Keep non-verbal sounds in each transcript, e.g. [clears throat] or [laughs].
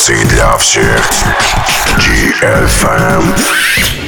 Станции для всех. GFM.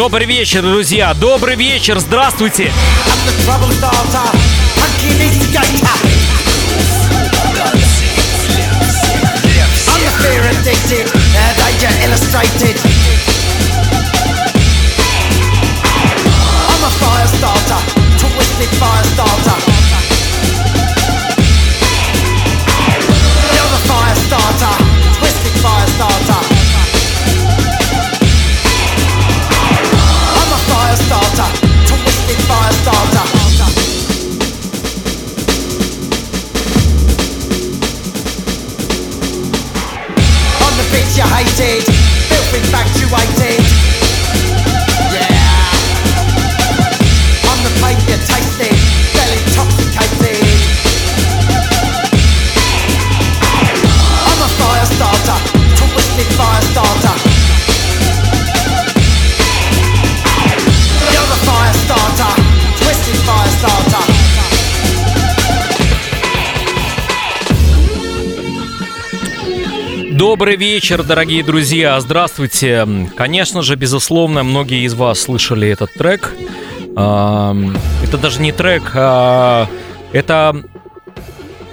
Добрый вечер, друзья! Добрый вечер! Здравствуйте! Fire starter, twisted fire starter. Добрый вечер, дорогие друзья! Здравствуйте! Конечно же, безусловно, многие из вас слышали этот трек. Это даже не трек, а это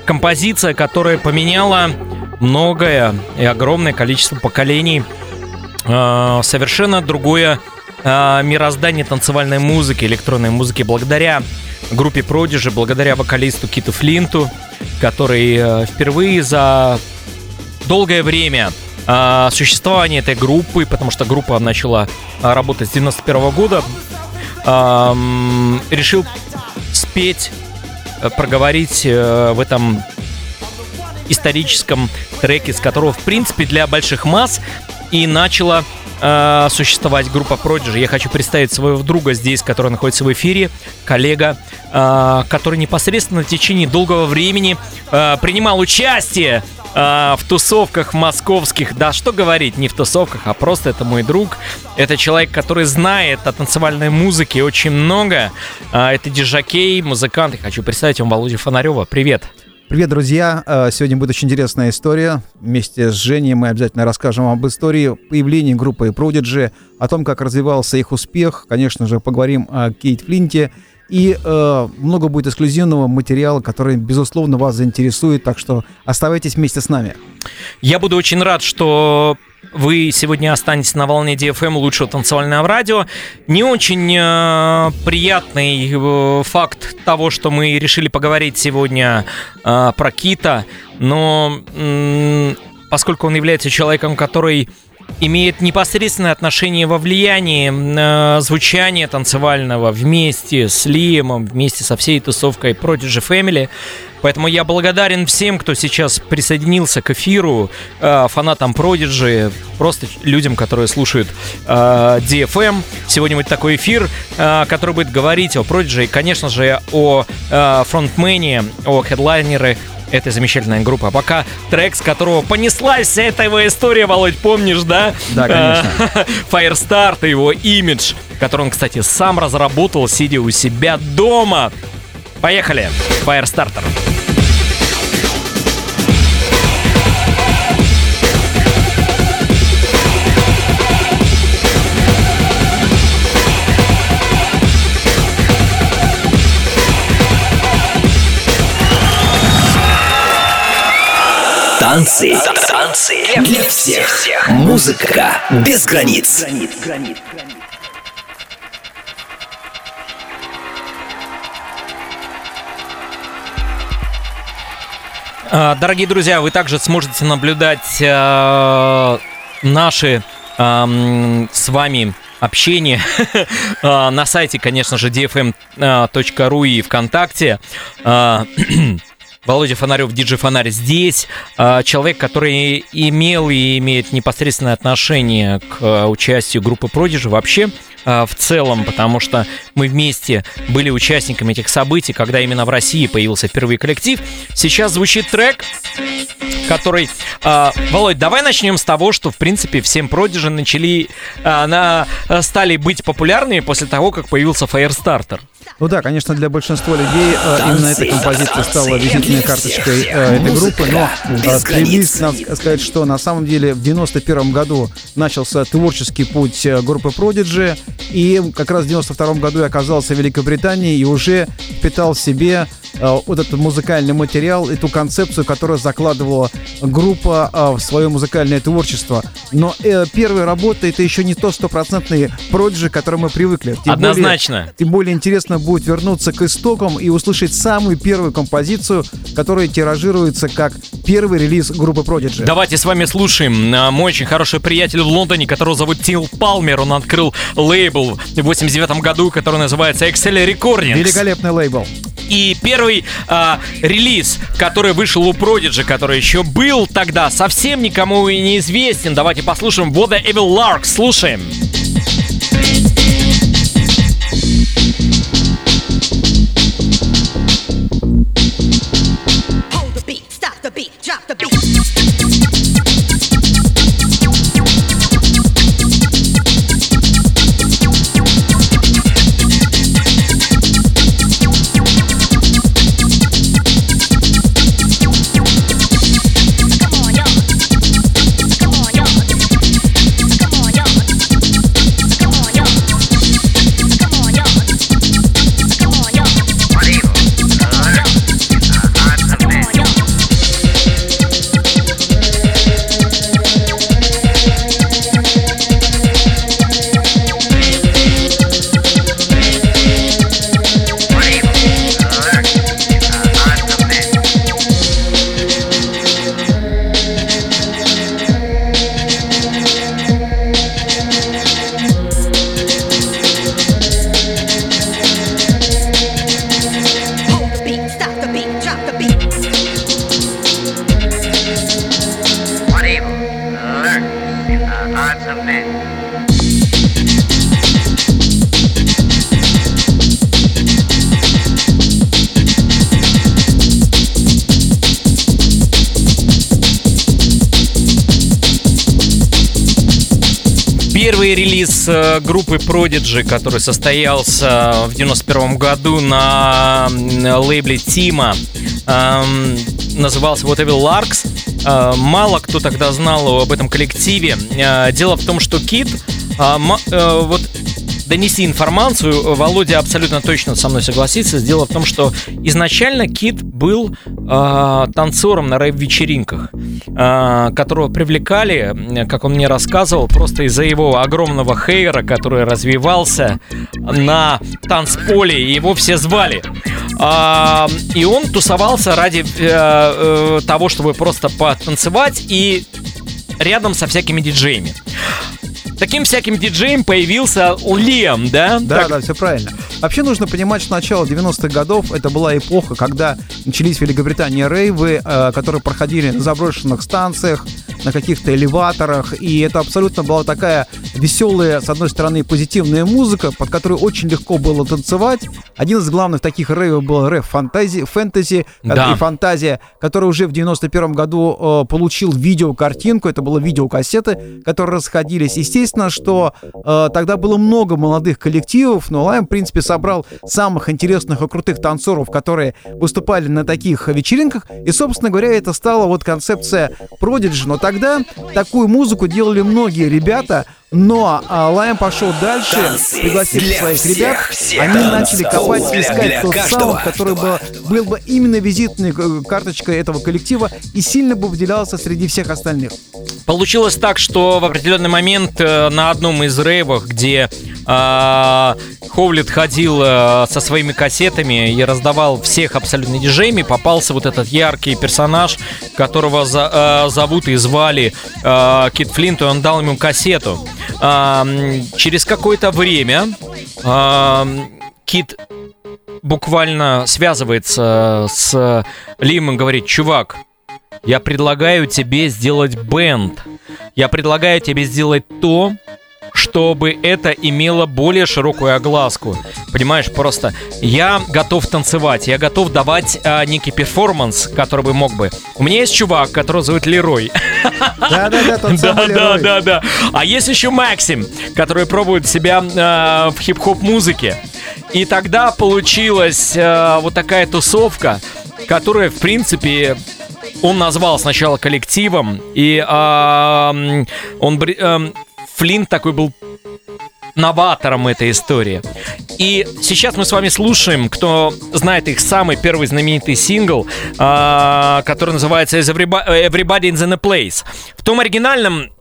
композиция, которая поменяла многое и огромное количество поколений. А, Совершенно другое а, мироздание танцевальной музыки, электронной музыки благодаря группе Prodigy, благодаря вокалисту Киту Флинту, который э, впервые за долгое время а, существования этой группы, потому что группа начала а, работать с 91 года, ам, решил спеть, э, проговорить э, в этом историческом треке, с которого, в принципе, для больших масс и начала э, существовать группа Prodigy. Я хочу представить своего друга здесь, который находится в эфире, коллега, э, который непосредственно в течение долгого времени э, принимал участие в тусовках московских. Да, что говорить, не в тусовках, а просто это мой друг. Это человек, который знает о танцевальной музыке очень много. Это диджакей, музыкант. Я хочу представить вам Володю Фонарева. Привет. Привет, друзья! Э, Сегодня будет очень интересная история. Вместе с Женей мы обязательно расскажем об истории появления группы Prodigy, о том, как развивался их успех. Конечно же, поговорим о Кейт Флинте. И э, много будет эксклюзивного материала, который, безусловно, вас заинтересует. Так что оставайтесь вместе с нами. Я буду очень рад, что вы сегодня останетесь на волне DFM лучшего танцевального радио. Не очень э, приятный э, факт того, что мы решили поговорить сегодня э, про Кита, но м, поскольку он является человеком, который имеет непосредственное отношение во влиянии э, звучания танцевального вместе с Лиемом, вместе со всей тусовкой Prodigy Family. Поэтому я благодарен всем, кто сейчас присоединился к эфиру, э, фанатам Prodigy, просто людям, которые слушают э, DFM. Сегодня будет такой эфир, э, который будет говорить о Prodigy и, конечно же, о э, фронтмене, о хедлайнере, этой замечательной группы. А пока трек, с которого понеслась вся эта его история, Володь, помнишь, да? Да, конечно. [laughs] А, Firestarter, его имидж, который он, кстати, сам разработал, сидя у себя дома. Поехали! Firestarter. Танцы. Танцы для всех. Музыка без границ. А, Дорогие друзья, вы также сможете наблюдать э, наши эм, с вами общение [laughs] а, на сайте, конечно же, dfm.ru и ВКонтакте. [clears throat] Володя Фонарев, диджей Фонарь здесь. а, Человек, который имел и имеет непосредственное отношение к а, участию группы Продижи вообще а, в целом, потому что мы вместе были участниками этих событий, когда именно в России появился впервые коллектив. Сейчас звучит трек, который... а, Володь, давай начнем с того, что, в принципе, всем Продижи начали... а, на, стали быть популярными после того, как появился Firestarter. Ну да, конечно, для большинства людей э, именно эта композиция стала визитной карточкой э, этой группы, но э, надо сказать, что на самом деле в 91 году начался творческий путь э, группы Prodigy, и как раз в 92 году я оказался в Великобритании и уже впитал в себе э, вот этот музыкальный материал, эту концепцию, которую закладывала группа э, в свое музыкальное творчество. Но э, первая работа это еще не то стопроцентный Prodigy, к которому мы привыкли. Тем более- Однозначно. тем более интересно будет вернуться к истокам и услышать самую первую композицию, которая тиражируется как первый релиз группы Prodigy. Давайте с вами слушаем. А, Мой очень хороший приятель в Лондоне, которого зовут Тил Палмер, он открыл лейбл в 89 году, который называется Excel Recordings. Великолепный лейбл. И первый а, релиз, который вышел у Prodigy, который еще был тогда, совсем никому и не известен. Давайте послушаем What the Evil Lark. Слушаем. Hold э, группы Prodigy, который состоялся в 91 году на лейбле Тима, эм, назывался Evil Larks. Э, Мало кто тогда знал об этом коллективе. Э, Дело в том, что Кит э, э, вот донести информацию, Володя абсолютно точно со мной согласится. Дело в том, что изначально Кит был э, танцором на рэп-вечеринках, которого привлекали, как он мне рассказывал, просто из-за его огромного хейра, который развивался на танцполе, и его все звали. А, и он тусовался ради э, э, того, чтобы просто потанцевать и рядом со всякими диджеями. Таким всяким диджеем появился Лем, да? Да, Так, да, все правильно. Вообще нужно понимать, что начало 90-х годов это была эпоха, когда начались в Великобритании рейвы, э, которые проходили на заброшенных станциях, на каких-то элеваторах, и это абсолютно была такая веселая, с одной стороны, позитивная музыка, под которую очень легко было танцевать. Один из главных таких рейвов был рэп фантази, фэнтези Да. и фантазия, который уже в 91 году э, получил видеокартинку, это было видеокассеты, которые расходились. Естественно, что э, тогда было много молодых коллективов, но Лайм, в принципе, собрал самых интересных и крутых танцоров, которые выступали на таких вечеринках, и, собственно говоря, это стала вот концепция Prodigy. Но тогда такую музыку делали многие ребята, но а, Лайм пошел дальше, Танцы пригласив для своих всех, ребят, все они танцы, начали копать и искать для тот каждого. саунд, который бы, был бы именно визитной э, карточкой этого коллектива и сильно бы выделялся среди всех остальных. Получилось так, что в определенный момент э, на одном из рейвов, где э, Ховлет ходил э, со своими кассетами и раздавал всех абсолютно диджеями, попался вот этот яркий персонаж, которого за, э, зовут и звали э, Кит Флинт, и он дал ему кассету. Через какое-то время Кит буквально связывается с Лимом и говорит, чувак, я предлагаю тебе сделать бенд. Я предлагаю тебе сделать то, чтобы это имело более широкую огласку. Понимаешь, просто я готов танцевать, я готов давать а, некий перформанс, который бы мог бы. У меня есть чувак, которого зовут Лерой. Да-да-да, тот Да, самый да, Лерой. да, да. А есть еще Максим, который пробует себя э, в хип-хоп музыке. И тогда получилась э, вот такая тусовка, которая, в принципе, он назвал сначала коллективом, и а, он Флинт такой был новатором этой истории. И сейчас мы с вами слушаем, кто знает их самый первый знаменитый сингл, а, который называется «Is Everybo- Everybody in the Place». В том оригинальном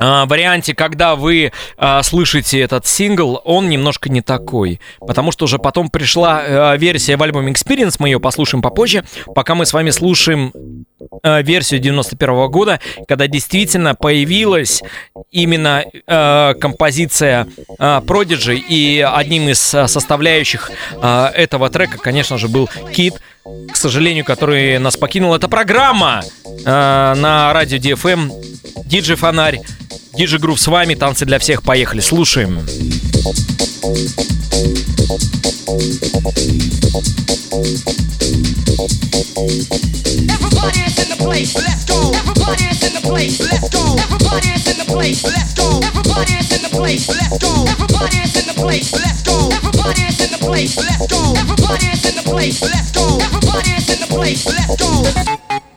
а, варианте, когда вы а, слышите этот сингл, он немножко не такой. Потому что уже потом пришла версия в альбоме Experience, мы ее послушаем попозже. Пока мы с вами слушаем а, версию 91 года, когда действительно появилась именно а, композиция а, Prodigy, и одним из а, составляющих а, этого трека, конечно же, был Кит, к сожалению, который нас покинул. Это программа а, на радио DFM. Диджей Фонарь, Диджей Грув с вами, танцы для всех, поехали, слушаем. The place, let's go. Everybody is in the place, let's go. Everybody is in the place, let's go.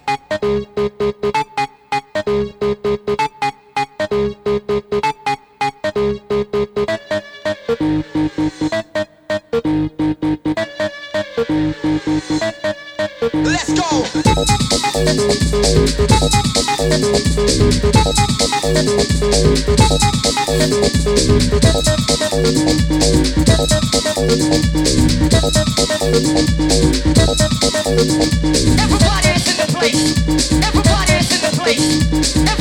Everybody's in the place. Everybody's in the place. Everybody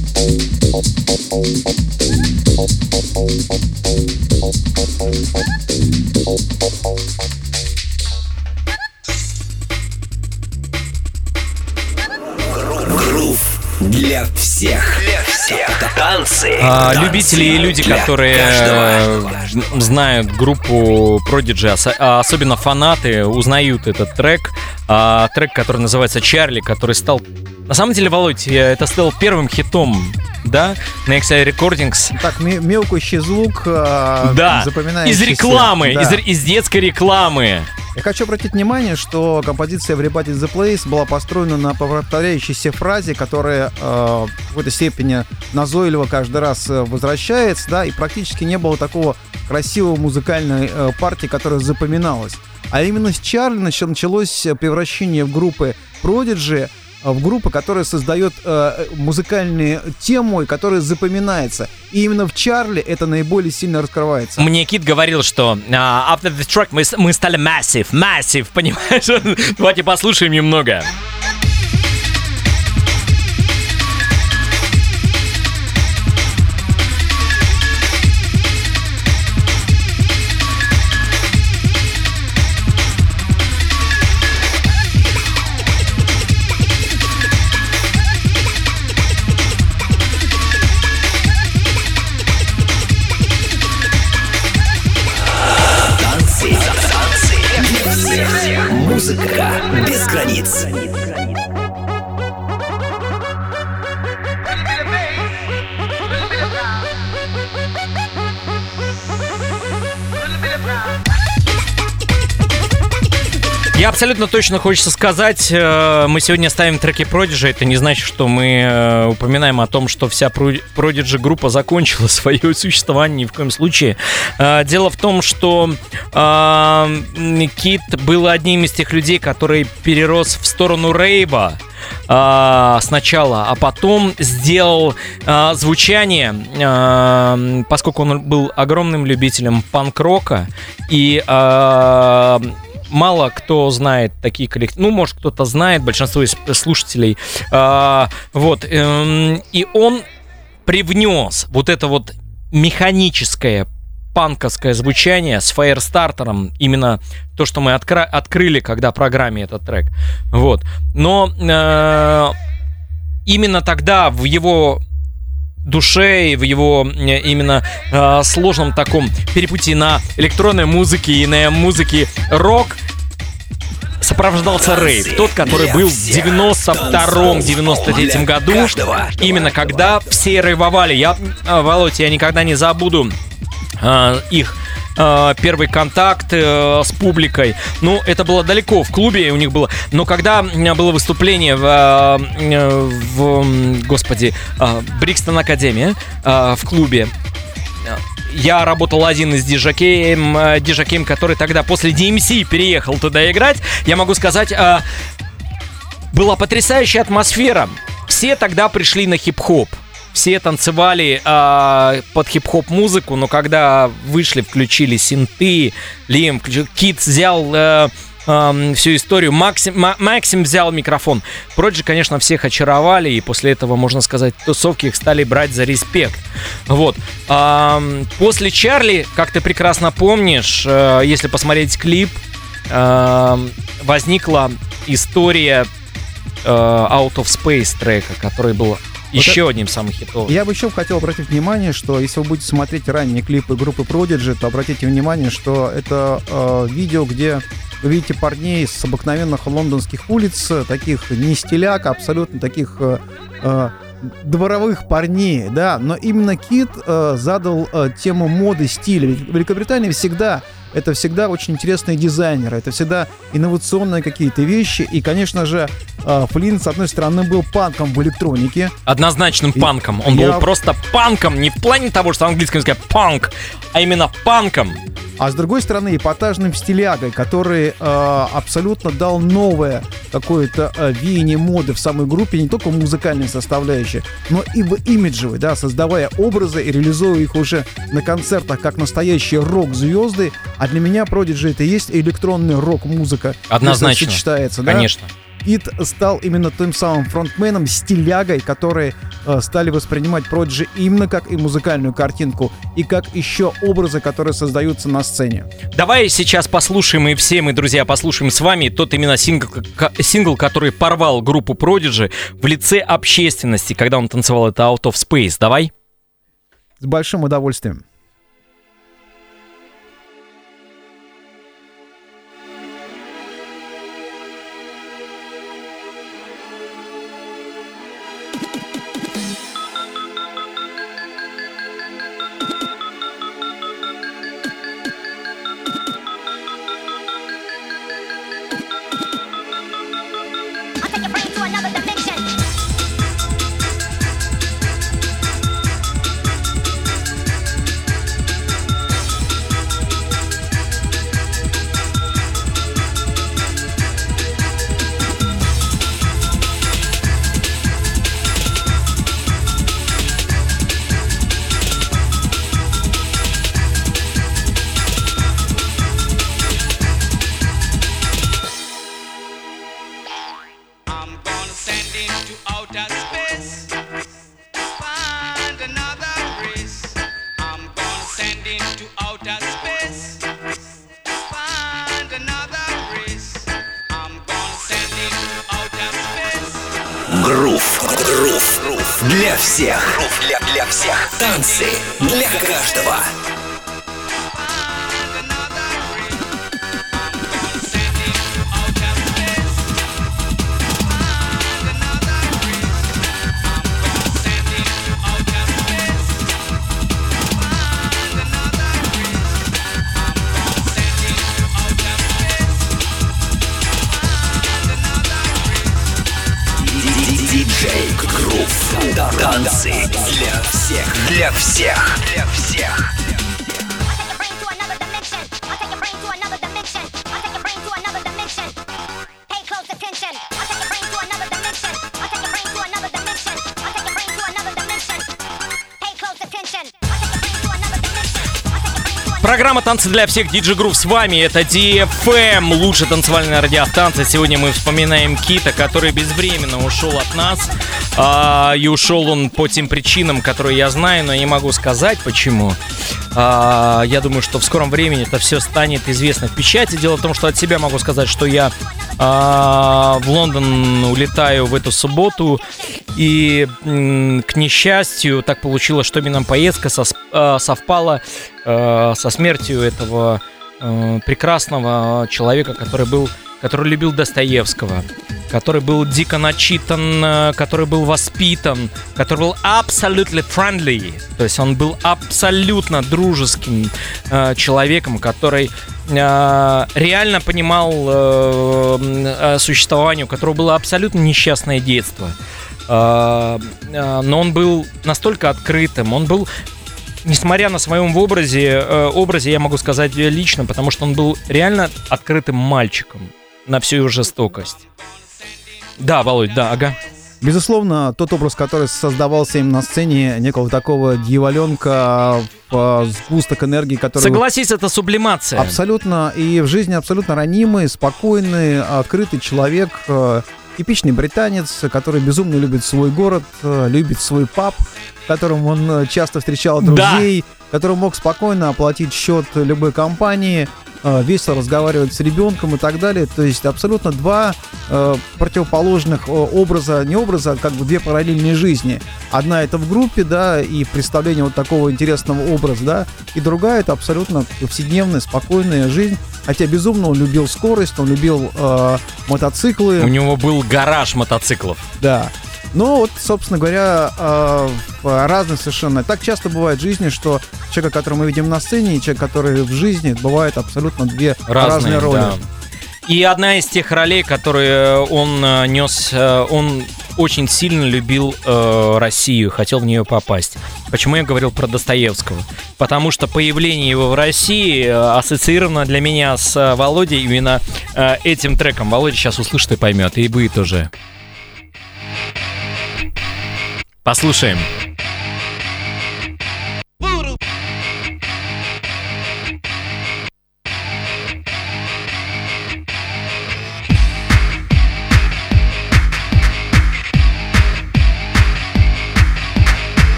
А, любители и люди, которые каждого. э, знают группу Prodigy, а особенно фанаты, узнают этот трек. А, трек, который называется «Чарли», который стал... На самом деле, Володь, это стал первым хитом, да, на XI Recordings. Так, ме- мелкущий звук, э, Да, запоминающийся. из рекламы, Да. из, из детской рекламы. Я хочу обратить внимание, что композиция Everybody the Place была построена на повторяющейся фразе, которая э, в какой-то степени назойливо каждый раз э, возвращается, да, и практически не было такого красивого музыкальной э, партии, которая запоминалась. А именно с Чарли нач- началось превращение в группы Prodigy, в группу, которая создает э, музыкальную тему и которая запоминается. И именно в Чарли это наиболее сильно раскрывается. Мне Кит говорил, что а, after the track мы, мы стали massive, [laughs] massive, понимаешь? Давайте послушаем немного. Музыка без границ. границ, границ. Я абсолютно точно хочется сказать, э, мы сегодня ставим треки Prodigy, это не значит, что мы э, упоминаем о том, что вся Prodigy группа закончила [laughs] свое существование ни в коем случае. Э, дело в том, что Кит был одним из тех людей, который перерос в сторону рейва, э, сначала, а потом сделал звучание, поскольку он был огромным любителем панк-рока и мало кто знает такие коллективы. Ну, может, кто-то знает, большинство из слушателей. А, вот. Эм, и он привнес вот это вот механическое панковское звучание с фаерстартером, именно то, что мы откра- открыли, когда программе этот трек. Вот. Но э, именно тогда в его душе и в его э, именно э, сложном таком перепутье на электронной музыке и на музыке рок сопровождался рейв, тот, который был в 92-93 году, именно когда все рейвовали. Я, э, Володь, я никогда не забуду э, их э, первый контакт э, с публикой. Ну, это было далеко, в клубе у них было. Но когда у меня было выступление в, э, в господи, э, Брикстон Академия в клубе, я работал один из диджакеем, э, диджакеем, который тогда после DMC переехал туда играть. Я могу сказать, э, была потрясающая атмосфера. Все тогда пришли на хип-хоп все танцевали э, под хип-хоп музыку, но когда вышли, включили синты, Лим, Кит взял э, э, всю историю, Максим, Максим взял микрофон. Проджи, конечно, всех очаровали, и после этого, можно сказать, тусовки их стали брать за респект. Вот. Э, после Чарли, как ты прекрасно помнишь, э, если посмотреть клип, э, возникла история э, Out of Space трека, который был еще одним самым хитовым. Я бы еще хотел обратить внимание, что если вы будете смотреть ранние клипы группы Prodigy, то обратите внимание, что это э, видео, где вы видите парней с обыкновенных лондонских улиц, таких не стиляк, абсолютно таких э, э, дворовых парней, да, но именно Кит э, задал э, тему моды стиля. Ведь Великобритания всегда это всегда очень интересные дизайнеры, это всегда инновационные какие-то вещи. И, конечно же, а, Флинн, с одной стороны, был панком в электронике. Однозначным панком. Он я... был просто панком, не в плане того, что английском языке панк, а именно панком а с другой стороны эпатажным стилягой, который э, абсолютно дал новое какое-то э, веяние моды в самой группе, не только в музыкальной составляющей, но и в имиджевой, да, создавая образы и реализуя их уже на концертах как настоящие рок-звезды. А для меня Prodigy это и есть электронная рок-музыка. Однозначно. Сочетается, да? Конечно. Ит стал именно тем самым фронтменом, стилягой, которые э, стали воспринимать Prodigy именно как и музыкальную картинку, и как еще образы, которые создаются на сцене. Давай сейчас послушаем, и все мы, друзья, послушаем с вами тот именно сингл, сингл который порвал группу Prodigy в лице общественности, когда он танцевал это Out of Space. Давай. С большим удовольствием. Программа «Танцы для всех» Диджи Грув с вами. Это DFM, лучшая танцевальная радиостанция. Сегодня мы вспоминаем Кита, который безвременно ушел от нас. А, и ушел он по тем причинам, которые я знаю, но не могу сказать почему. А, я думаю, что в скором времени это все станет известно в печати. Дело в том, что от себя могу сказать, что я а, в Лондон улетаю в эту субботу. И, к несчастью, так получилось, что именно поездка а, совпала э, со смертью этого э, прекрасного человека, который был, который любил Достоевского, который был дико начитан, э, который был воспитан, который был абсолютно friendly, то есть он был абсолютно дружеским э, человеком, который э, реально понимал э, э, существование, у которого было абсолютно несчастное детство. Э, э, но он был настолько открытым, он был несмотря на своем образе, э, образе я могу сказать лично, потому что он был реально открытым мальчиком на всю его жестокость. Да, Володь, да, ага. Безусловно, тот образ, который создавался им на сцене, некого такого дьяволенка, э, сгусток энергии, который... Согласись, это сублимация. Абсолютно, и в жизни абсолютно ранимый, спокойный, открытый человек, э, типичный британец, который безумно любит свой город, э, любит свой паб, в котором он э, часто встречал Да. друзей, который мог спокойно оплатить счет любой компании, весело разговаривать с ребенком и так далее. То есть абсолютно два э, противоположных э, образа, не образа, а как бы две параллельные жизни. Одна это в группе, да, и представление вот такого интересного образа, да, и другая это абсолютно повседневная, спокойная жизнь. Хотя безумно он любил скорость, он любил э, мотоциклы. У него был гараж мотоциклов. Да. Но вот, собственно говоря, э, в разные совершенно. Так часто бывает в жизни, что человека, которого мы видим на сцене, и человек, который в жизни, бывает абсолютно две разные, Разные, роли. да. И одна из тех ролей, которые он э, нес, э, он очень сильно любил э, Россию, хотел в нее попасть. Почему я говорил про Достоевского? Потому что появление его в России э, ассоциировано для меня с э, Володей именно э, этим треком. Володя сейчас услышит и поймет, и вы тоже. Послушаем.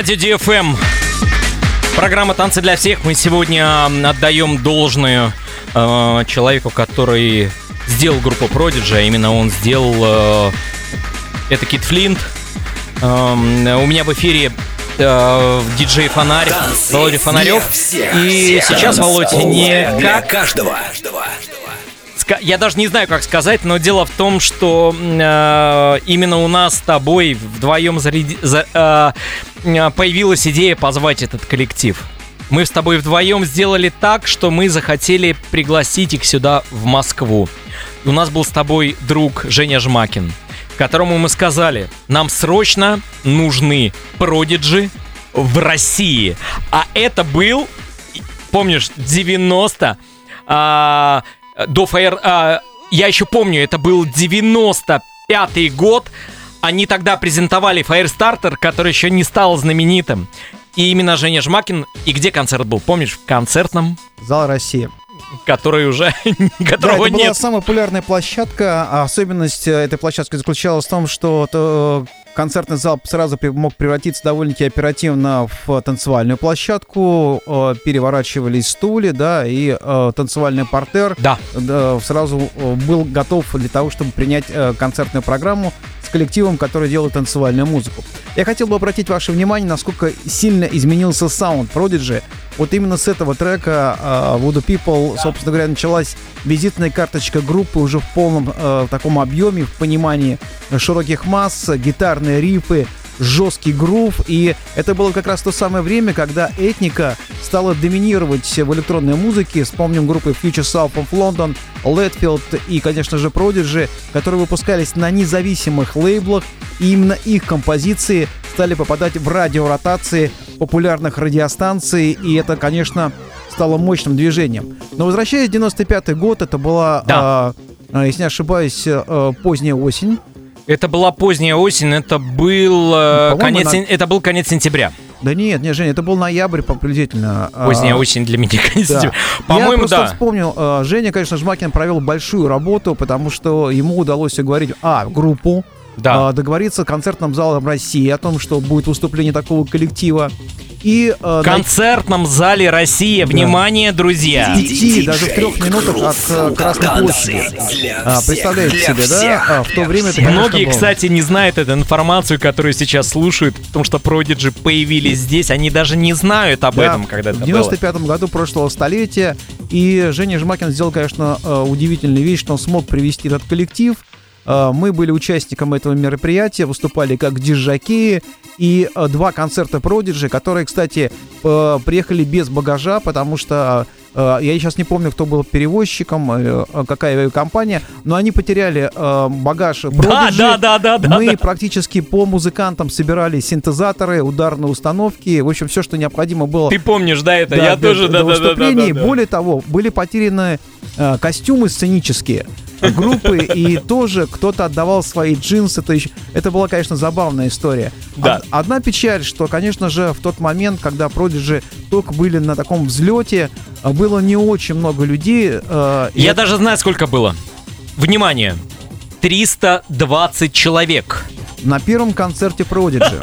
Радио DFM. Программа «Танцы для всех». Мы сегодня отдаем должное э, человеку, который сделал группу Prodigy, а именно он сделал... э, это Кит Флинт. Эм, у меня в эфире э, диджей Фонарь, Володя Фонарев. всех, И всех. сейчас, Володя, не как каждого. Я даже не знаю, как сказать, но дело в том, что э, именно у нас с тобой вдвоем зареди- за- э, э, появилась идея позвать этот коллектив. Мы с тобой вдвоем сделали так, что мы захотели пригласить их сюда, в Москву. У нас был с тобой друг Женя Жмакин, которому мы сказали, нам срочно нужны продиджи в России. А это был, помнишь, 90 а, до Fire... а, я еще помню, это был 95-й год. Они тогда презентовали Firestarter, который еще не стал знаменитым. И именно Женя Жмакин. И где концерт был? Помнишь? В концертном, Зал России. который уже... [laughs] Да, которого это была нет. самая популярная площадка. А особенность э, этой площадки заключалась в том, что э, концертный зал сразу мог превратиться довольно-таки оперативно в танцевальную площадку. Э, Переворачивались стулья, да, и э, танцевальный портер Да. да, сразу э, был готов для того, чтобы принять э, концертную программу с коллективом, который делает танцевальную музыку. Я хотел бы обратить ваше внимание, насколько сильно изменился саунд Prodigy. Вот именно с этого трека э, Voodoo People, собственно говоря, началась визитная карточка группы уже в полном э, таком объеме, в понимании широких масс, гитарные рифы, жесткий грув, и это было как раз то самое время, когда этника стала доминировать в электронной музыке. Вспомним группы Future South of London, Letfield и, конечно же, Prodigy, которые выпускались на независимых лейблах, и именно их композиции стали попадать в радиоротации популярных радиостанций, и это, конечно, стало мощным движением. Но возвращаясь в 95 год, это была, Да. а, если не ошибаюсь, э, поздняя осень. Это была поздняя осень, это был, э, По-моему, конец, на- это был конец сентября. Да нет, нет, Женя, это был ноябрь приблизительно. а, Поздняя осень для меня [laughs] Да. сентября. Я По-моему, просто да. вспомнил, э, Женя, конечно, Жмакин провел большую работу, потому что ему удалось уговорить, а, группу, Да. а, договориться с концертным залом России о том, что будет выступление такого коллектива. И э, В концертном зале «Россия». Внимание, друзья! Идти даже в трех минутах от э, Красной площади. А, представляете для себе, да? всех, А, в то время это, конечно, Многие, было. кстати, не знают эту информацию, которую сейчас слушают, потому что Продиджи появились здесь. Они даже не знают об Да, этом, когда это в было. 95 году прошлого столетия. И Женя Жмакин сделал, конечно, э, удивительную вещь, что он смог привести этот коллектив. Э, Мы были участником этого мероприятия, выступали как диджаки. И э, два концерта Продиджи, которые, кстати, э, приехали без багажа, потому что я сейчас не помню, кто был перевозчиком, какая компания, но они потеряли багаж Prodigy. да, да, да, да. Мы да. практически по музыкантам собирали синтезаторы, ударные установки, в общем, все, что необходимо было Ты помнишь, да, это? да, Я до- тоже, до да, да, да, да, да. Более того, были потеряны костюмы сценические группы, и тоже кто-то отдавал свои джинсы. То есть это была, конечно, забавная история. Да. Од- Одна печаль, что, конечно же, в тот момент, когда Prodigy только были на таком взлете, э, было не очень много людей. э, Я это- даже знаю, сколько было. Внимание. 320 человек. на первом концерте Prodigy. [laughs]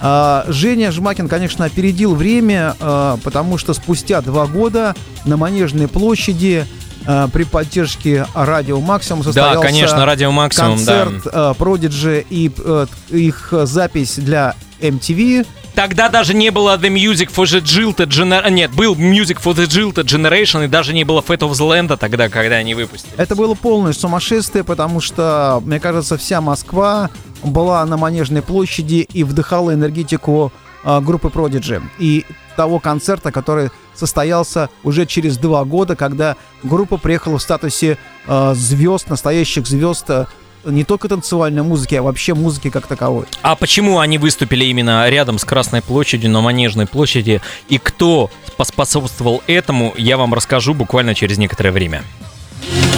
А, Женя Жмакин, конечно, опередил время, а, потому что спустя два года на Манежной площади а, при поддержке Радио Максимум Да, состоялся конечно, радио максимум, да. концерт а, Prodigy и э, их запись для MTV. Тогда даже не было The Music for the Jilted Generation. Нет, был Music for the Jilted Generation, и даже не было Fate of the Land тогда, когда они выпустили. Это было полное сумасшествие, потому что, мне кажется, вся Москва была на Манежной площади и вдыхала энергетику группы Prodigy. И того концерта, который состоялся уже через два года, когда группа приехала в статусе а, звезд, настоящих звезд, а, не только танцевальной музыки, а вообще музыки как таковой. А почему они выступили именно рядом с Красной площадью, на Манежной площади, и кто поспособствовал этому, я вам расскажу буквально через некоторое время.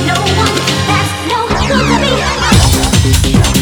No one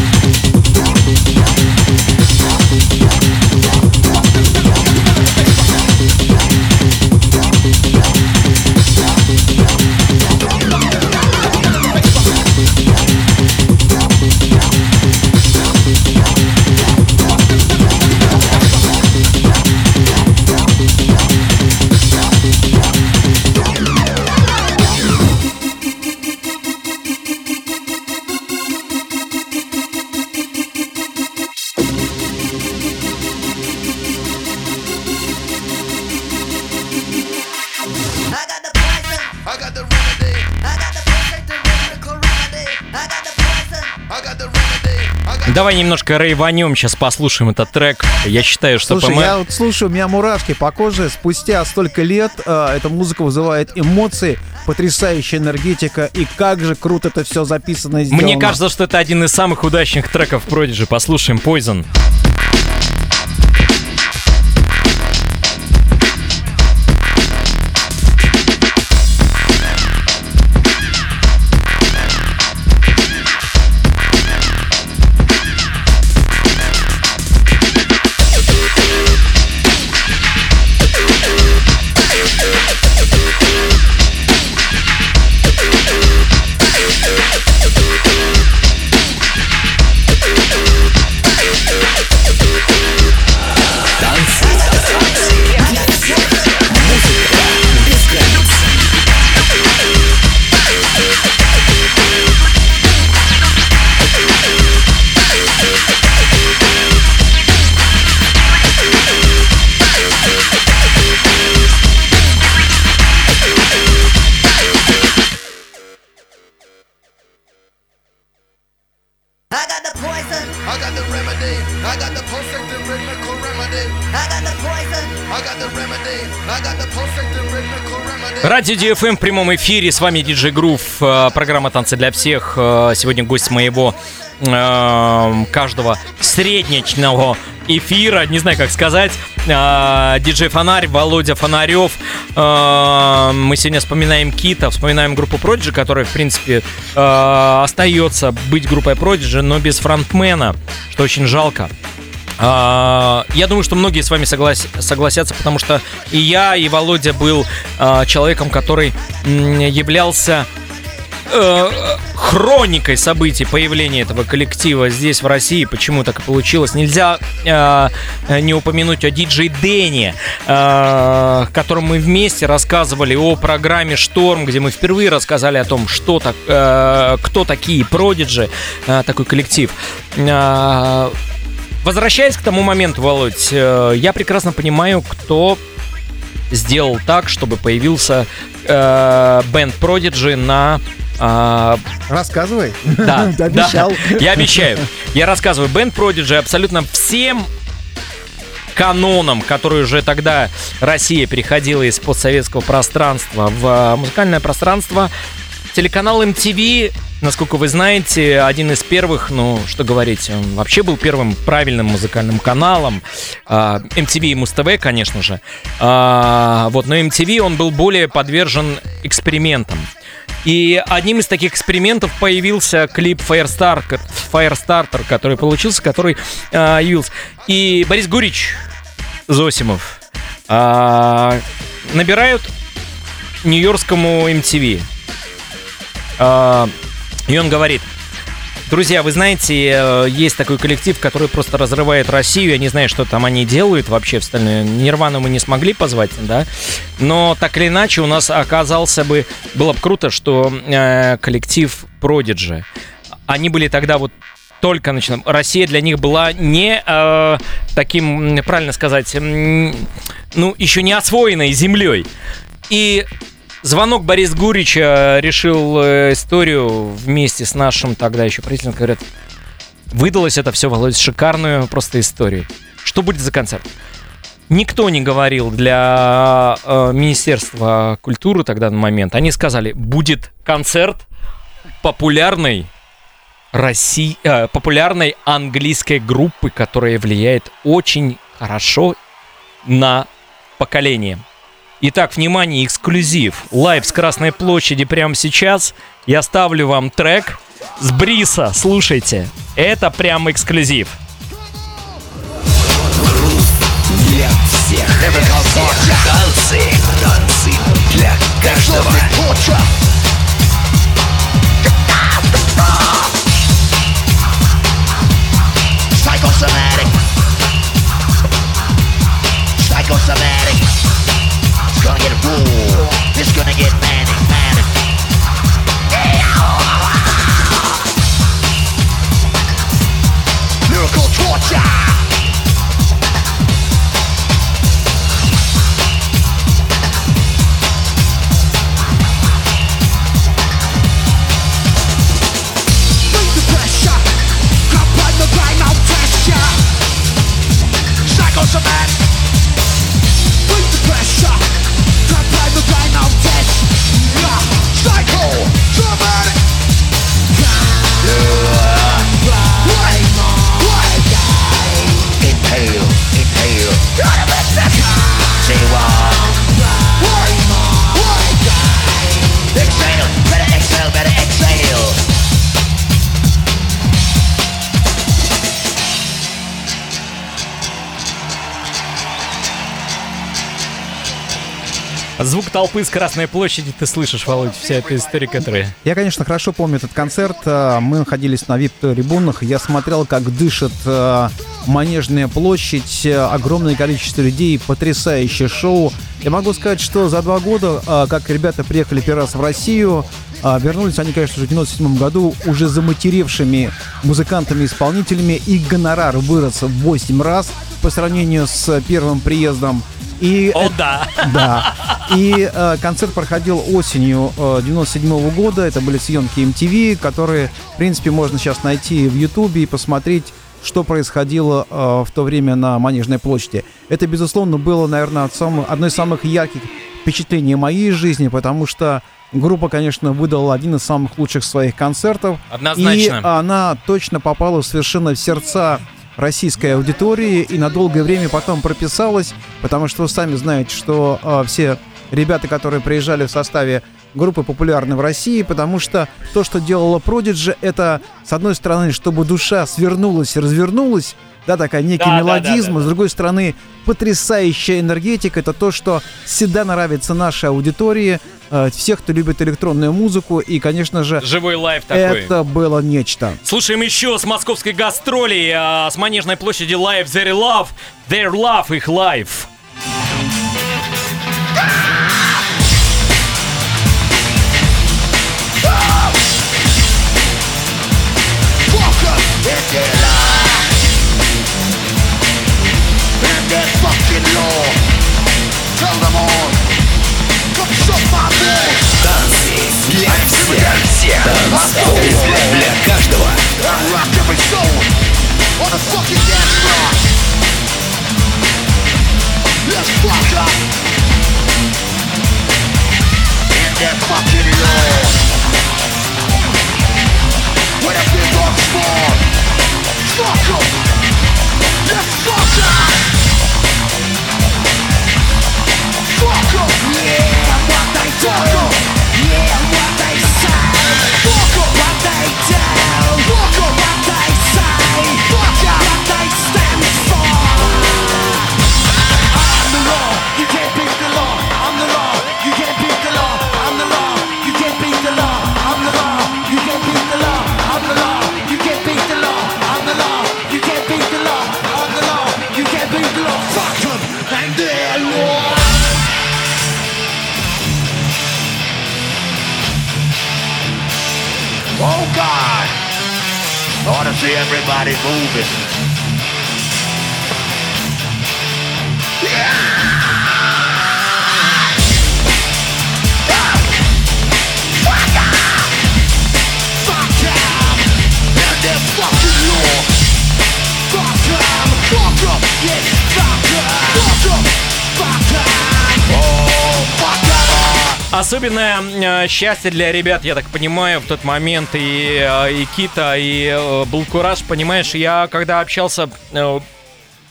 Давай немножко рейванем сейчас послушаем этот трек. Я считаю, что Слушай, по мо- я вот слушаю, у меня мурашки по коже. Спустя столько лет э, эта музыка вызывает эмоции, потрясающая энергетика. И как же круто это все записано и сделано. Мне кажется, что это один из самых удачных треков Prodigy. Послушаем Poison. I Радио DFM в прямом эфире. С вами диджей Грув. э, Программа «Танцы для всех». Э, Сегодня гость моего э, каждого среднечного эфира, не знаю, как сказать, э, диджей Фонарь, Володя Фонарев. Мы сегодня вспоминаем Кита, вспоминаем группу Prodigy, которая, в принципе, остается быть группой Prodigy, но без фронтмена, что очень жалко. А, Я думаю, что многие с вами соглас- согласятся, потому что и я, и Володя был а, человеком, который являлся э, хроникой событий появления этого коллектива здесь, в России. Почему так и получилось? Нельзя э, не упомянуть о диджей Дэне, э, котором мы вместе рассказывали о программе «Шторм», где мы впервые рассказали о том, что так, э, кто такие Продиджи, э, такой коллектив. Э, Возвращаясь к тому моменту, Володь, э, я прекрасно понимаю, кто сделал так, чтобы появился э, бенд Prodigy на... э, Рассказывай. да, [laughs] Ты обещал. да, я обещаю. Я рассказываю. Бенд Prodigy абсолютно всем канонам, который уже тогда Россия переходила из постсоветского пространства в э, музыкальное пространство. Телеканал MTV, насколько вы знаете, один из первых, ну, что говорить, он вообще был первым правильным музыкальным каналом. А, MTV и Муз-ТВ, конечно же. А, Вот, но MTV, он был более подвержен экспериментам. И одним из таких экспериментов появился клип Firestarter, Firestarter который получился, который а, явился. И Борис Гурич Зосимов а, набирают нью-йоркскому MTV. А, и он говорит, друзья, вы знаете, э, есть такой коллектив, который просто разрывает Россию. Я не знаю, что там они делают вообще в остальное. Нирвану мы не смогли позвать, да. Но так или иначе у нас оказался бы... Было бы круто, что э, коллектив Продиджи. Они были тогда вот только начинаем. Россия для них была не э, таким, правильно сказать, ну, еще не освоенной землей. И звонок Борис Гурича решил э, историю вместе с нашим тогда еще правительством. Говорят, выдалось это все, Володь, шикарную просто историю. Что будет за концерт? Никто не говорил для э, Министерства культуры тогда на момент. Они сказали, будет концерт популярной России, э, популярной английской группы, которая влияет очень хорошо на поколение. Итак, внимание, эксклюзив. Лайв с Красной площади прямо сейчас. Я ставлю вам трек с Бриса. Слушайте. Это прям эксклюзив. Для всех. Танцы. Танцы для каждого. Psychosomatic. Psychosomatic. It's gonna get manic, manic. Torture. The pressure. The I'll. Psychosomatic. Звук толпы с Красной площади ты слышишь, Володь, вся эта история, которая... Я, конечно, хорошо помню этот концерт. Э, Мы находились на вип-трибунах. Я смотрел, как дышит э, Манежная площадь. э, Огромное количество людей. Потрясающее шоу. Я могу сказать, что за два года, как ребята приехали первый раз в Россию, вернулись они, конечно же, в 97 году уже заматеревшими музыкантами-исполнителями. И гонорар вырос в 8 раз по сравнению с первым приездом. И О, да! да. И э, концерт проходил осенью э, 97 года. Это были съемки MTV, которые, в принципе, можно сейчас найти в Ютубе и посмотреть, что происходило э, в то время на Манежной площади. Это, безусловно, было, наверное, самых- одно из самых ярких впечатлений моей жизни, потому что группа, конечно, выдала один из самых лучших своих концертов. Однозначно. И она точно попала совершенно в сердца российской аудитории и на долгое время потом прописалась, потому что вы сами знаете, что э, все ребята, которые приезжали в составе группы популярны в России, потому что то, что делала Prodigy, это, с одной стороны, чтобы душа свернулась и развернулась, да, такая некий Да, да, мелодизм, да, да, а с другой стороны, потрясающая энергетика, это то, что всегда нравится нашей аудитории, э, всех, кто любит электронную музыку, и, конечно же, Живой live такой. это было нечто. Слушаем еще с московской гастроли, а, с Манежной площади Live Their Law, Their Law, их live. Особенное э, счастье для ребят, я так понимаю, в тот момент и, э, и Кита, и э, был кураж, понимаешь, я когда общался,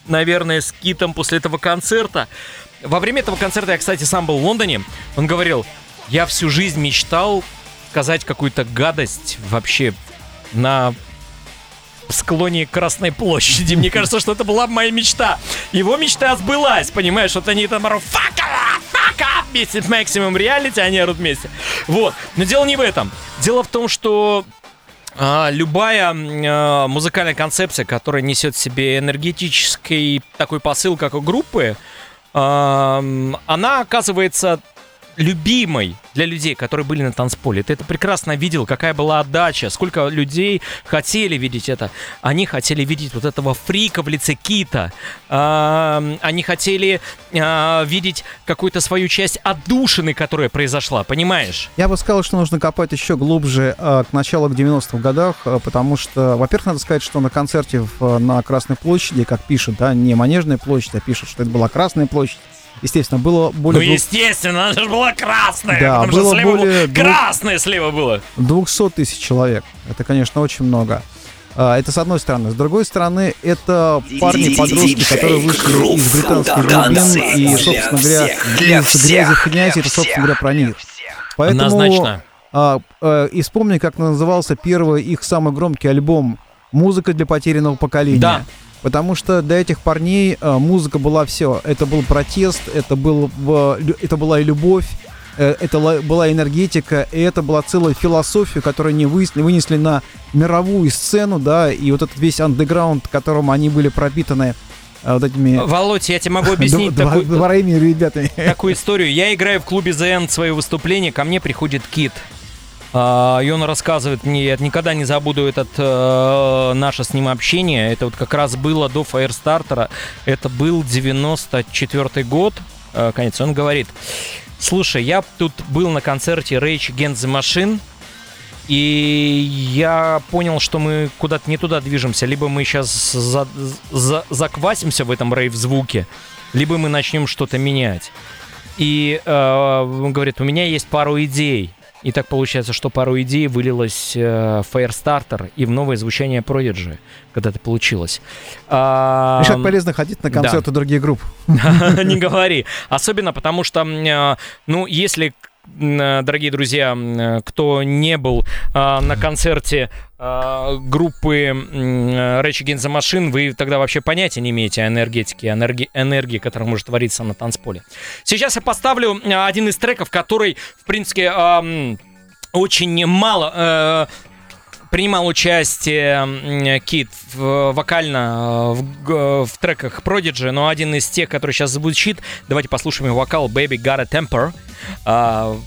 наверное, с Китом после этого концерта, во время этого концерта я, кстати, сам был в Лондоне, он говорил, я всю жизнь мечтал сказать какую-то гадость вообще на склоне Красной площади. Мне кажется, что это была моя мечта. Его мечта сбылась, понимаешь? Вот они там орут «Fuck off! Fuck off!» вместе с Maximum Reality, они орут вместе. Вот. Но дело не в этом. Дело в том, что а, любая а, музыкальная концепция, которая несет в себе энергетический такой посыл, как у группы, а, она оказывается любимой для людей, которые были на танцполе. Ты это прекрасно видел, какая была отдача, сколько людей хотели видеть это. Они хотели видеть вот этого фрика в лице Кита. Они хотели а, видеть какую-то свою часть отдушины, которая произошла, понимаешь? Я бы сказал, что нужно копать еще глубже э, к началу к 90-х годах, э, потому что, во-первых, надо сказать, что на концерте э, на Красной площади, как пишут, да, не Манежная площадь, а пишут, что это была Красная площадь. Естественно, было более Ну, двух- естественно, она же была красная. Да, потому что было слева более двух- красное слева было. 200 тысяч человек. Это, конечно, очень много. А, Это с одной стороны. С другой стороны, это парни-подростки, которые вышли из британских глубин и, собственно говоря, из грязи для это, собственно говоря, про них. Поэтому, Однозначно. а, а, и вспомни, как назывался первый их самый громкий альбом «Музыка для потерянного поколения». Да. Потому что для этих парней э, музыка была все. Это был протест, это, был, это была и любовь, э, это ла- была энергетика, и это была целая философия, которую они вынесли, вынесли на мировую сцену, да, и вот этот весь андеграунд, которым они были пропитаны э, вот этими Володь, я тебе могу [laughs] объяснить такую, дв- дворовыми ребятами. такую историю. Я играю в клубе End свое выступление, ко мне приходит Кит. А, И он рассказывает мне, я никогда не забуду этот э, наше с ним общение. Это вот как раз было до Firestarter. Это был 94 год, э, конец. Он говорит, слушай, я тут был на концерте Rage Against the Machine, и я понял, что мы куда-то не туда движемся. Либо мы сейчас за- за- заквасимся в этом рейв-звуке, либо мы начнем что-то менять. И э, он говорит, у меня есть пару идей. И так получается, что пару идей вылилось э, в Firestarter и в новое звучание Prodigy, когда это получилось. А, как полезно ходить на да. концерты других групп. [laughs] Не говори. Особенно потому что, э, ну, если, э, дорогие друзья, э, кто не был на концерте группы м, э, Rage Against the Machine, вы тогда вообще понятия не имеете о энергетике, энергии, энергии, которая может твориться на танцполе. Сейчас я поставлю э, один из треков, который, в принципе, эм, очень мало... э, принимал участие Кит вокально э, в, в треках Prodigy, но один из тех, который сейчас звучит, давайте послушаем его вокал Baby Got a Temper. А,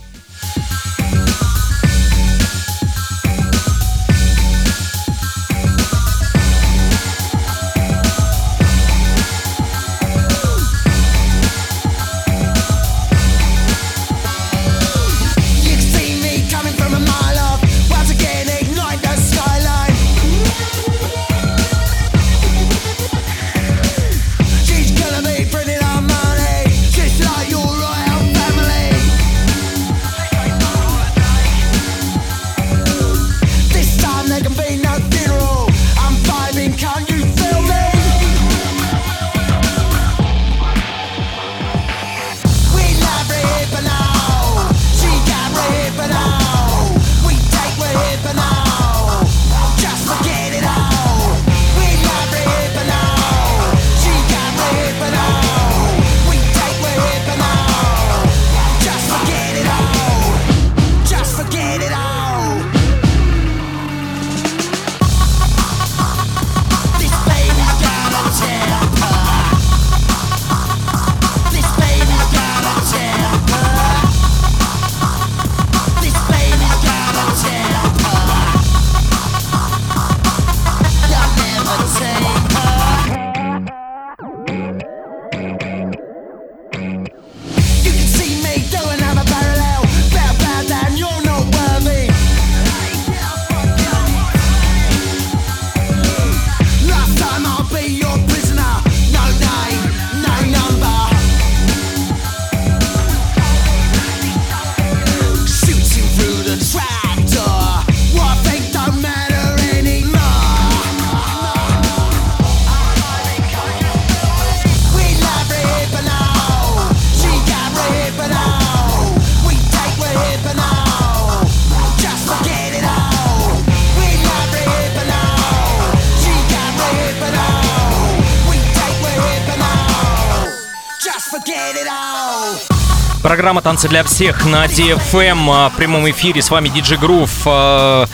Программа «Танцы для всех» на DFM а, в прямом эфире. С вами Диджи Грув а,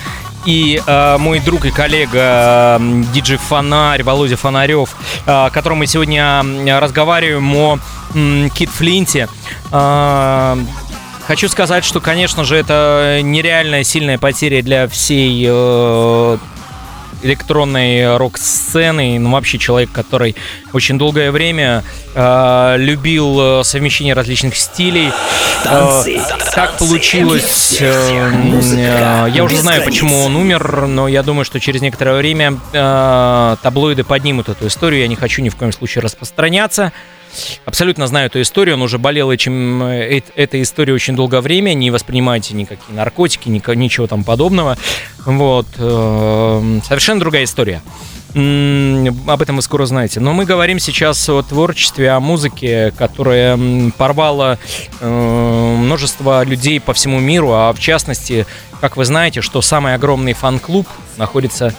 и а, мой друг и коллега м, Диджи Фонарь, Володя Фонарев, а, которым мы сегодня разговариваем о м, Кит Флинте. А, Хочу сказать, что, конечно же, это нереальная сильная потеря для всей э, электронной рок-сцены, ну вообще человек, который очень долгое время э, любил э, совмещение различных стилей. Танцы, Э, танцы так получилось. э, э, я уже знаю, почему он умер, но я думаю, что через некоторое время э, таблоиды поднимут эту историю. Я не хочу ни в коем случае распространяться. Абсолютно знаю эту историю, он уже болел этим, э, этой историей очень долгое время, не воспринимайте никакие наркотики, ника- ничего там подобного. Вот. э, Совершенно другая история. Об этом вы скоро знаете. Но мы говорим сейчас о творчестве, о музыке, которая порвала э, множество людей по всему миру, а в частности, как вы знаете, что самый огромный фан-клуб находится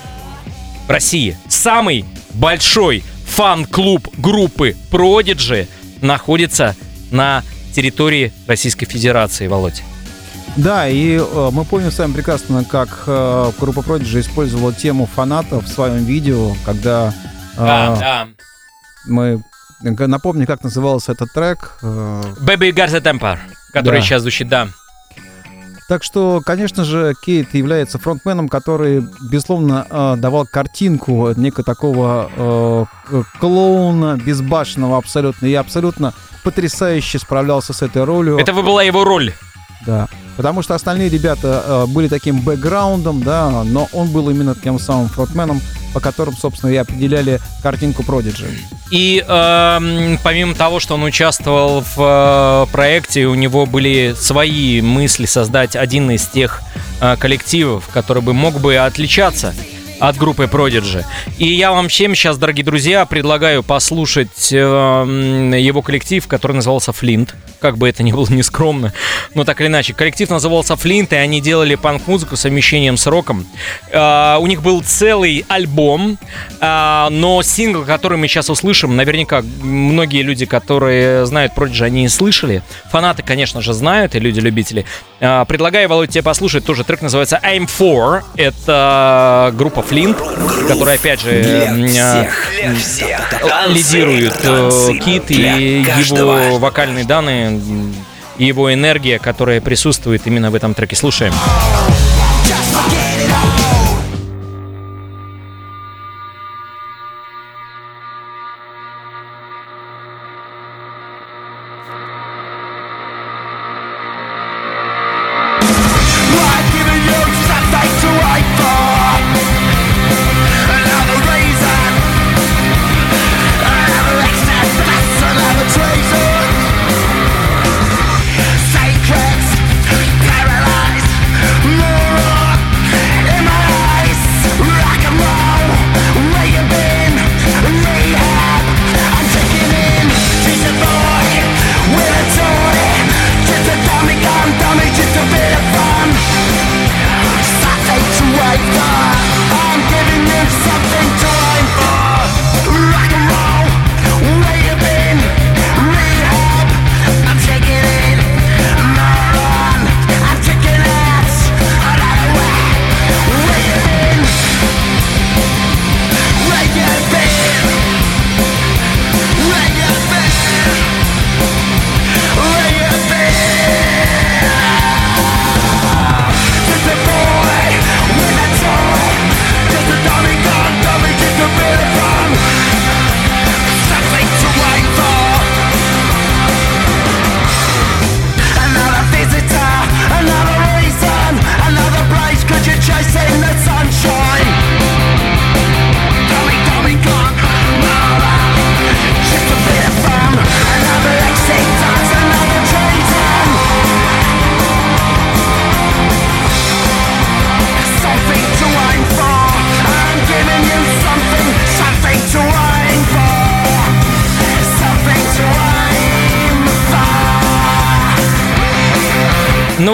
в России. Самый большой фан-клуб группы Prodigy находится на территории Российской Федерации, Володь. Да, и э, мы помним с вами прекрасно, как э, группа Prodigy использовала тему фанатов в своем видео, когда э, да. мы... Напомню, как назывался этот трек. э, Baby Got the Temper, который Да. сейчас звучит, да. Так что, конечно же, Кейт является фронтменом, который, безусловно, э, давал картинку некого такого э, клоуна, безбашенного абсолютно, и абсолютно потрясающе справлялся с этой ролью. Это была его роль. Да. Потому что остальные ребята э, были таким бэкграундом, да, но он был именно тем самым фронтменом, по которым, собственно, и определяли картинку Prodigy. И эм, помимо того, что он участвовал в э, проекте, у него были свои мысли создать один из тех э, коллективов, который бы мог бы отличаться от группы Prodigy. И я вам всем сейчас, дорогие друзья, предлагаю послушать э, его коллектив, который назывался Флинт. Как бы это ни было нескромно, но так или иначе. Коллектив назывался Флинт, и они делали панк-музыку с совмещением с роком. Э, у них был целый альбом, а, но сингл, который мы сейчас услышим, наверняка многие люди, которые знают Prodigy, они и слышали. Фанаты, конечно же, знают, и люди-любители. А, предлагаю, Володь, тебе послушать тоже. Трек называется I'm For. Это группа Флинт, которая, опять же, а, Для всех. лидирует э, Кит и каждого. его вокальные данные, и его энергия, которая присутствует именно в этом треке. Слушаем. I've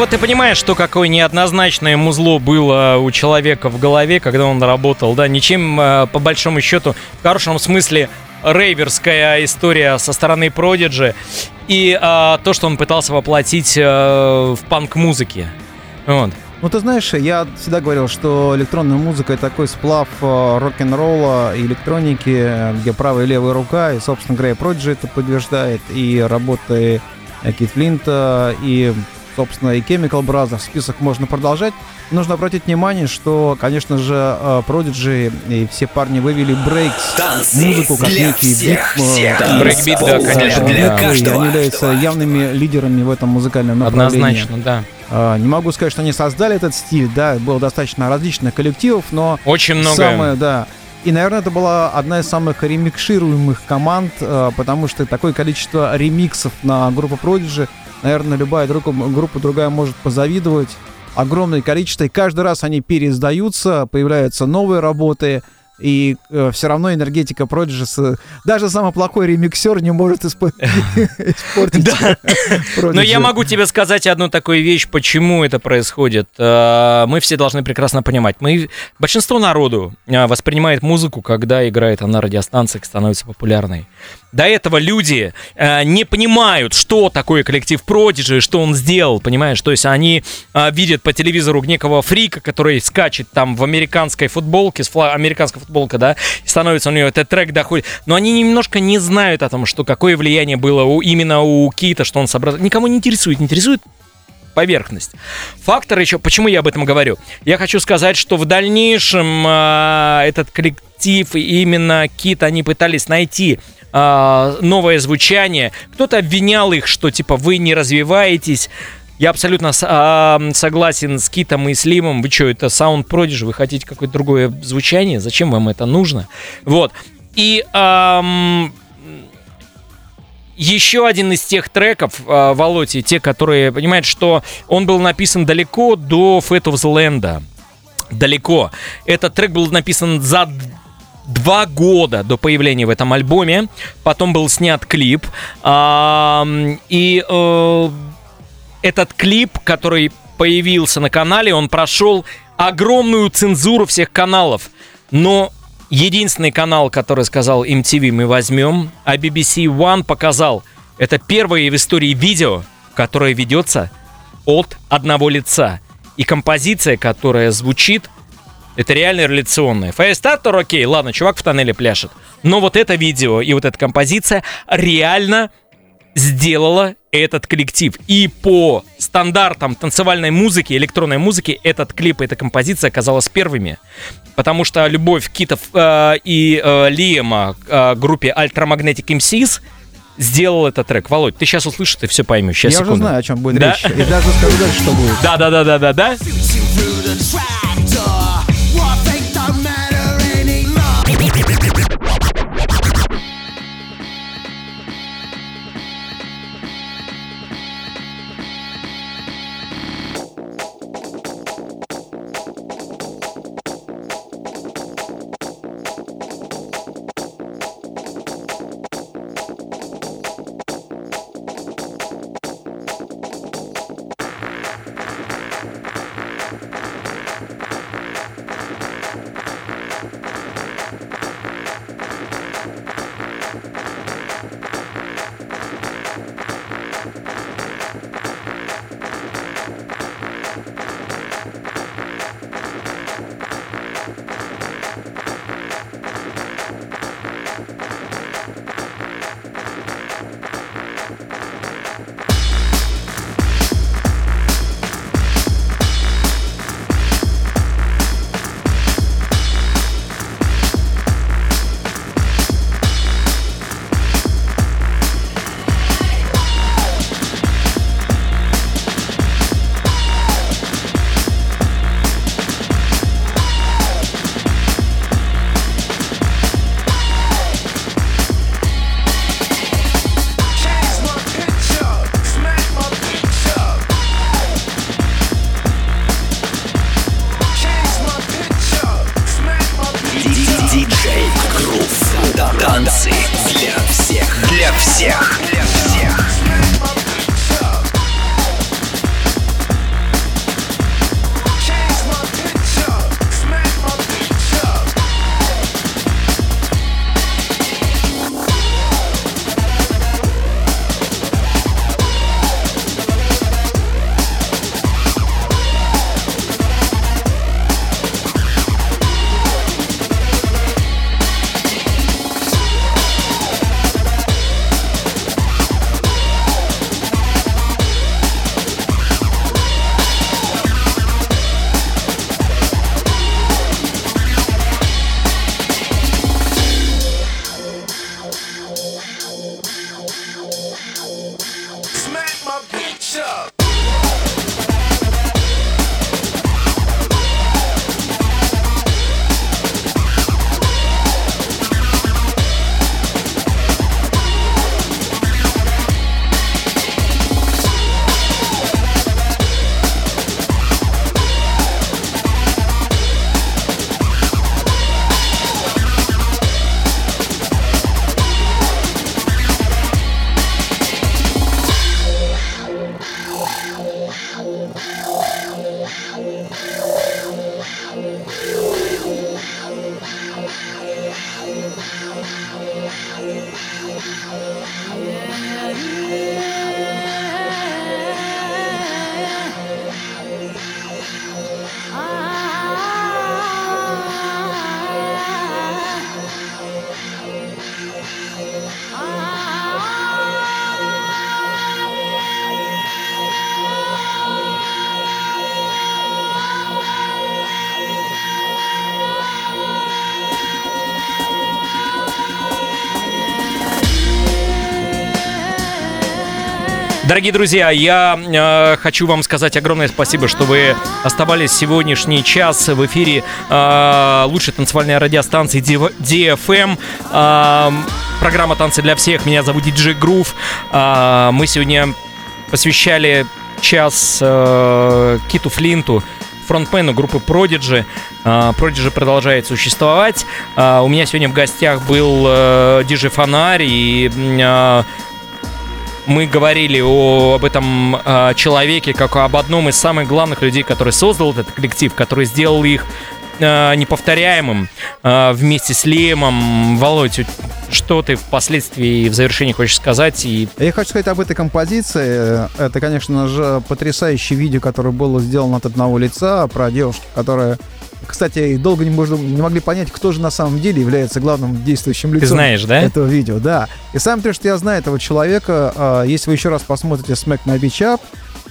вот ты понимаешь, что какое неоднозначное музло было у человека в голове, когда он работал, да, ничем, э, по большому счету, в хорошем смысле, рейверская история со стороны Продиджи и а, то, что он пытался воплотить э, в панк-музыке. Вот. Ну, ты знаешь, я всегда говорил, что электронная музыка — это такой сплав рок-н-ролла и электроники, где правая и левая рука, и, собственно говоря, и Prodigy это подтверждает, и работы Кит Флинта, и, собственно, и Chemical Brothers, список можно продолжать. Нужно обратить внимание, что, конечно же, э, Prodigy и все парни вывели breaks, Танцы музыку как для некий всех, бит, э, всех. и- Брейкбит, да, конечно, для да. и каждого. они являются явными лидерами в этом музыкальном направлении. Однозначно, да. А, Не могу сказать, что они создали этот стиль, да, было достаточно различных коллективов, но Очень много. самое, да. И, наверное, это была одна из самых ремикшируемых команд, э, потому что такое количество ремиксов на группу Prodigy, наверное, любая друг- группа другая может позавидовать. Огромное количество, и каждый раз они переиздаются, появляются новые работы. И все равно энергетика Prodigy, даже самый плохой ремиксер не может испо- [laughs] испортить Да. Но я могу тебе сказать одну такую вещь, почему это происходит. Э, Мы все должны прекрасно понимать. Мы, большинство народу э, воспринимает музыку, когда играет она на радиостанциях, становится популярной. До этого люди э, не понимают, что такое коллектив Prodigy, что он сделал, понимаешь? То есть они э, видят по телевизору некого фрика, который скачет там в американской футболке, с фла- американской футболка, да, и становится у него этот трек доходит. Но они немножко не знают о том, что какое влияние было у, именно у Кита, что он собрал. Никому не интересует, не интересует поверхность. Фактор еще, почему я об этом говорю? Я хочу сказать, что в дальнейшем а, этот коллектив и именно Кит, они пытались найти а, новое звучание. Кто-то обвинял их, что типа вы не развиваетесь. Я абсолютно а, согласен с Китом и Слимом. Вы что, это Sound Prodigy? Вы хотите какое-то другое звучание? Зачем вам это нужно? Вот. И ам, еще один из тех треков, э, Володи, те, которые, понимаете, что он был написан далеко до Fate of the Land. Далеко. Этот трек был написан за два года до появления в этом альбоме. Потом был снят клип. И э, этот клип, который появился на канале, он прошел огромную цензуру всех каналов. Но единственный канал, который сказал MTV мы возьмем, а BBC One показал, это первое в истории видео, которое ведется от одного лица. И композиция, которая звучит, это реально реляционная. Фаерстартер, окей, ладно, чувак в тоннеле пляшет. Но вот это видео и вот эта композиция реально сделала этот коллектив. И по стандартам танцевальной музыки, электронной музыки, этот клип, эта композиция оказалась первыми. Потому что любовь Китов э, и э, Лиема к группе Ultramagnetic MCs сделал этот трек. Володь, ты сейчас услышишь, ты все поймешь. Сейчас, Я уже секунду. знаю, о чем будет Да? речь. И даже скажу дальше, что будет. Да, Дорогие друзья, я э, хочу вам сказать огромное спасибо, что вы оставались сегодняшний час в эфире э, лучшей танцевальной радиостанции DFM. Э, программа «Танцы для всех». Меня зовут Диджей Грув. Э, мы сегодня посвящали час э, Киту Флинту, фронтмену группы Prodigy. Э, Prodigy продолжает существовать. Э, У меня сегодня в гостях был э, Диджей Фонарь и э, мы говорили о, об этом э, человеке как об одном из самых главных людей, который создал этот коллектив, который сделал их э, неповторяемым э, вместе с Лемом. Володь, что ты впоследствии в завершении хочешь сказать? И Я хочу сказать об этой композиции. Это, конечно же, потрясающее видео, которое было сделано от одного лица про девушку, которая кстати, долго не, можно, не могли понять, кто же на самом деле является главным действующим лицом знаешь, да? этого видео. Да. И самое то, что я знаю этого человека, а, если вы еще раз посмотрите Smack My Beach Up,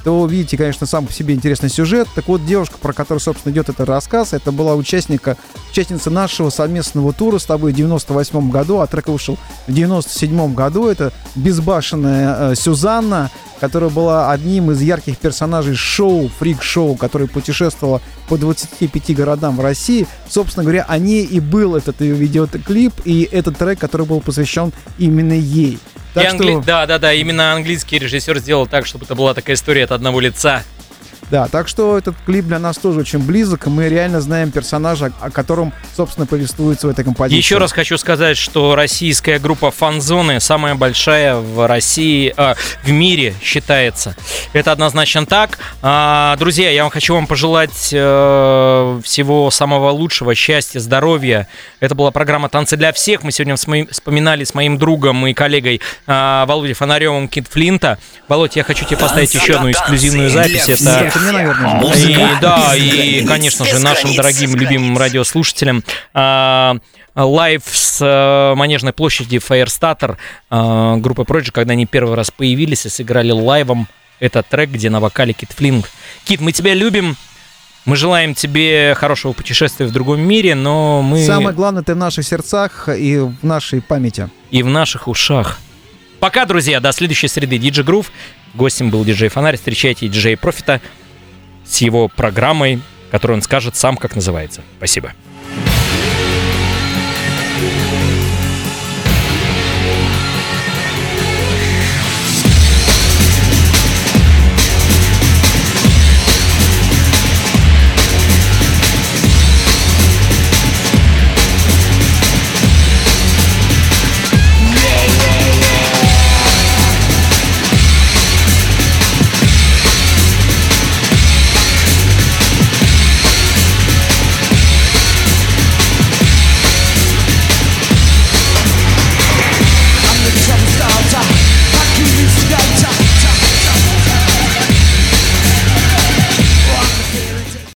то увидите, конечно, сам по себе интересный сюжет. Так вот, девушка, про которую, собственно, идет этот рассказ, это была участника, участница нашего совместного тура с тобой в 98 году, а трек вышел в 97 году. Это безбашенная э, Сюзанна, которая была одним из ярких персонажей шоу, фрик-шоу, которое путешествовало по 25 городам в России. Собственно говоря, о ней и был этот ее видеоклип, и этот трек, который был посвящен именно ей. Так и что- англи- Да, да, да, именно английский режиссер сделал так, чтобы это была такая история от одного лица. Да, так что этот клип для нас тоже очень близок, и мы реально знаем персонажа, о котором, собственно, повествуется в этой композиции. Еще раз хочу сказать, что российская группа Фанзоны самая большая в России, а, в мире считается. Это однозначно так. А, друзья, я вам хочу вам пожелать э, всего самого лучшего, счастья, здоровья. Это была программа «Танцы для всех». Мы сегодня вспоми- вспоминали с моим другом и коллегой а, Володей Фонаревым Кит Флинта. Володь, я хочу тебе поставить еще одну эксклюзивную запись. Это мне, наверное, и, Музыка да, и, конечно же, нашим дорогим любимым радиослушателям. а, Лайв с э, Манежной площади Firestarter э, группы Project, когда они первый раз появились и сыграли лайвом этот трек, где на вокале Кит Флинг. Кит, мы тебя любим, мы желаем тебе хорошего путешествия в другом мире, но мы Самое главное, ты в наших сердцах и в нашей памяти. и в наших ушах. Пока, друзья, до следующей среды. Диджей Грув. Гостем был диджей Фонарь. Встречайте диджей Профита с его программой, которую он скажет сам, как называется. Спасибо. Thank